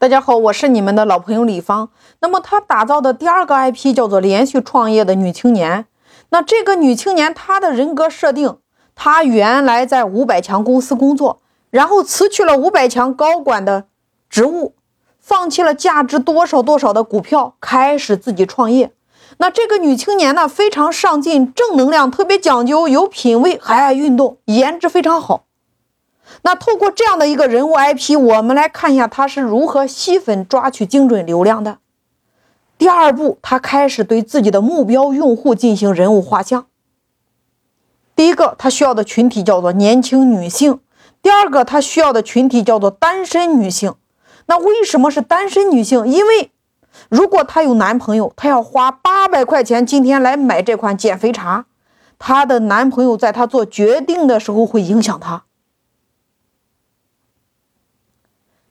大家好，我是你们的老朋友李芳。那么她打造的第二个 IP 叫做“连续创业的女青年”。那这个女青年她的人格设定，她原来在五百强公司工作，然后辞去了五百强高管的职务，放弃了价值多少多少的股票，开始自己创业。那这个女青年呢，非常上进，正能量，特别讲究，有品位，还爱运动，颜值非常好。那透过这样的一个人物 IP，我们来看一下他是如何吸粉抓取精准流量的。第二步，他开始对自己的目标用户进行人物画像。第一个，他需要的群体叫做年轻女性；第二个，他需要的群体叫做单身女性。那为什么是单身女性？因为如果她有男朋友，她要花八百块钱今天来买这款减肥茶，她的男朋友在她做决定的时候会影响她。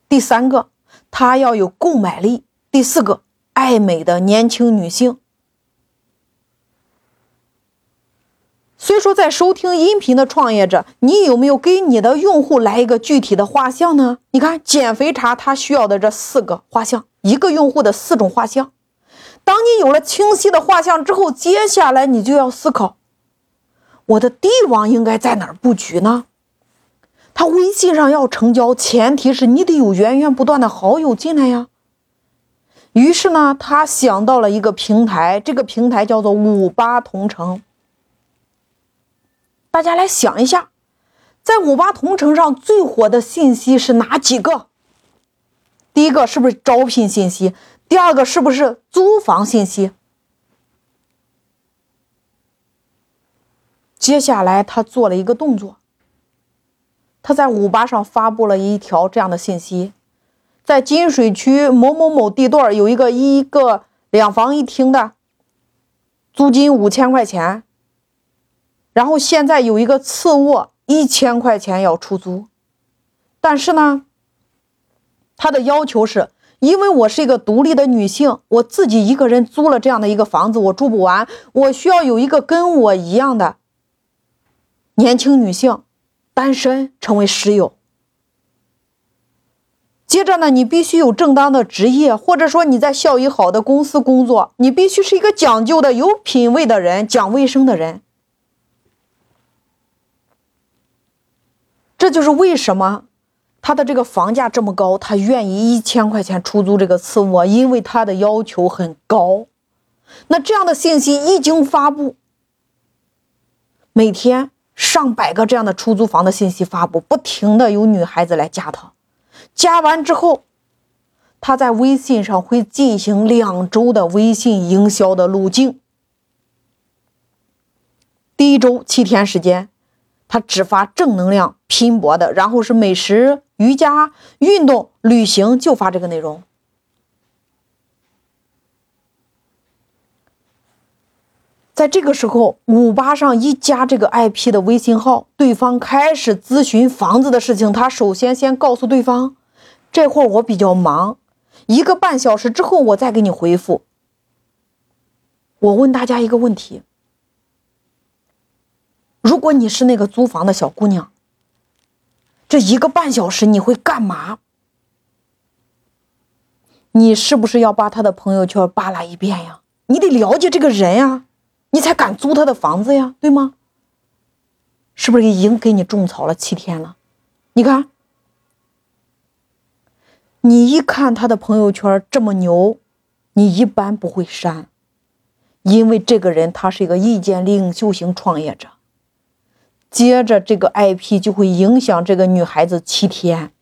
第三个，他要有购买力。第四个，爱美的年轻女性。所以说，在收听音频的创业者，你有没有给你的用户来一个具体的画像呢？你看，减肥茶它需要的这四个画像，一个用户的四种画像。当你有了清晰的画像之后，接下来你就要思考，我的帝王应该在哪儿布局呢？他微信上要成交，前提是你得有源源不断的好友进来呀。于是呢，他想到了一个平台，这个平台叫做五八同城。大家来想一下，在五八同城上最火的信息是哪几个？第一个是不是招聘信息？第二个是不是租房信息？接下来他做了一个动作。他在五八上发布了一条这样的信息，在金水区某某某地段有一个一个两房一厅的，租金五千块钱，然后现在有一个次卧一千块钱要出租，但是呢，他的要求是，因为我是一个独立的女性，我自己一个人租了这样的一个房子，我住不完，我需要有一个跟我一样的年轻女性。单身成为室友。接着呢，你必须有正当的职业，或者说你在效益好的公司工作，你必须是一个讲究的、有品位的人，讲卫生的人。这就是为什么他的这个房价这么高，他愿意一千块钱出租这个次卧，因为他的要求很高。那这样的信息一经发布，每天。上百个这样的出租房的信息发布，不停的有女孩子来加他，加完之后，他在微信上会进行两周的微信营销的路径。第一周七天时间，他只发正能量、拼搏的，然后是美食、瑜伽、运动、旅行，就发这个内容。在这个时候，五八上一加这个 IP 的微信号，对方开始咨询房子的事情。他首先先告诉对方，这会儿我比较忙，一个半小时之后我再给你回复。我问大家一个问题：如果你是那个租房的小姑娘，这一个半小时你会干嘛？你是不是要把他的朋友圈扒拉一遍呀？你得了解这个人呀。你才敢租他的房子呀，对吗？是不是已经给你种草了七天了？你看，你一看他的朋友圈这么牛，你一般不会删，因为这个人他是一个意见领袖型创业者。接着这个 IP 就会影响这个女孩子七天。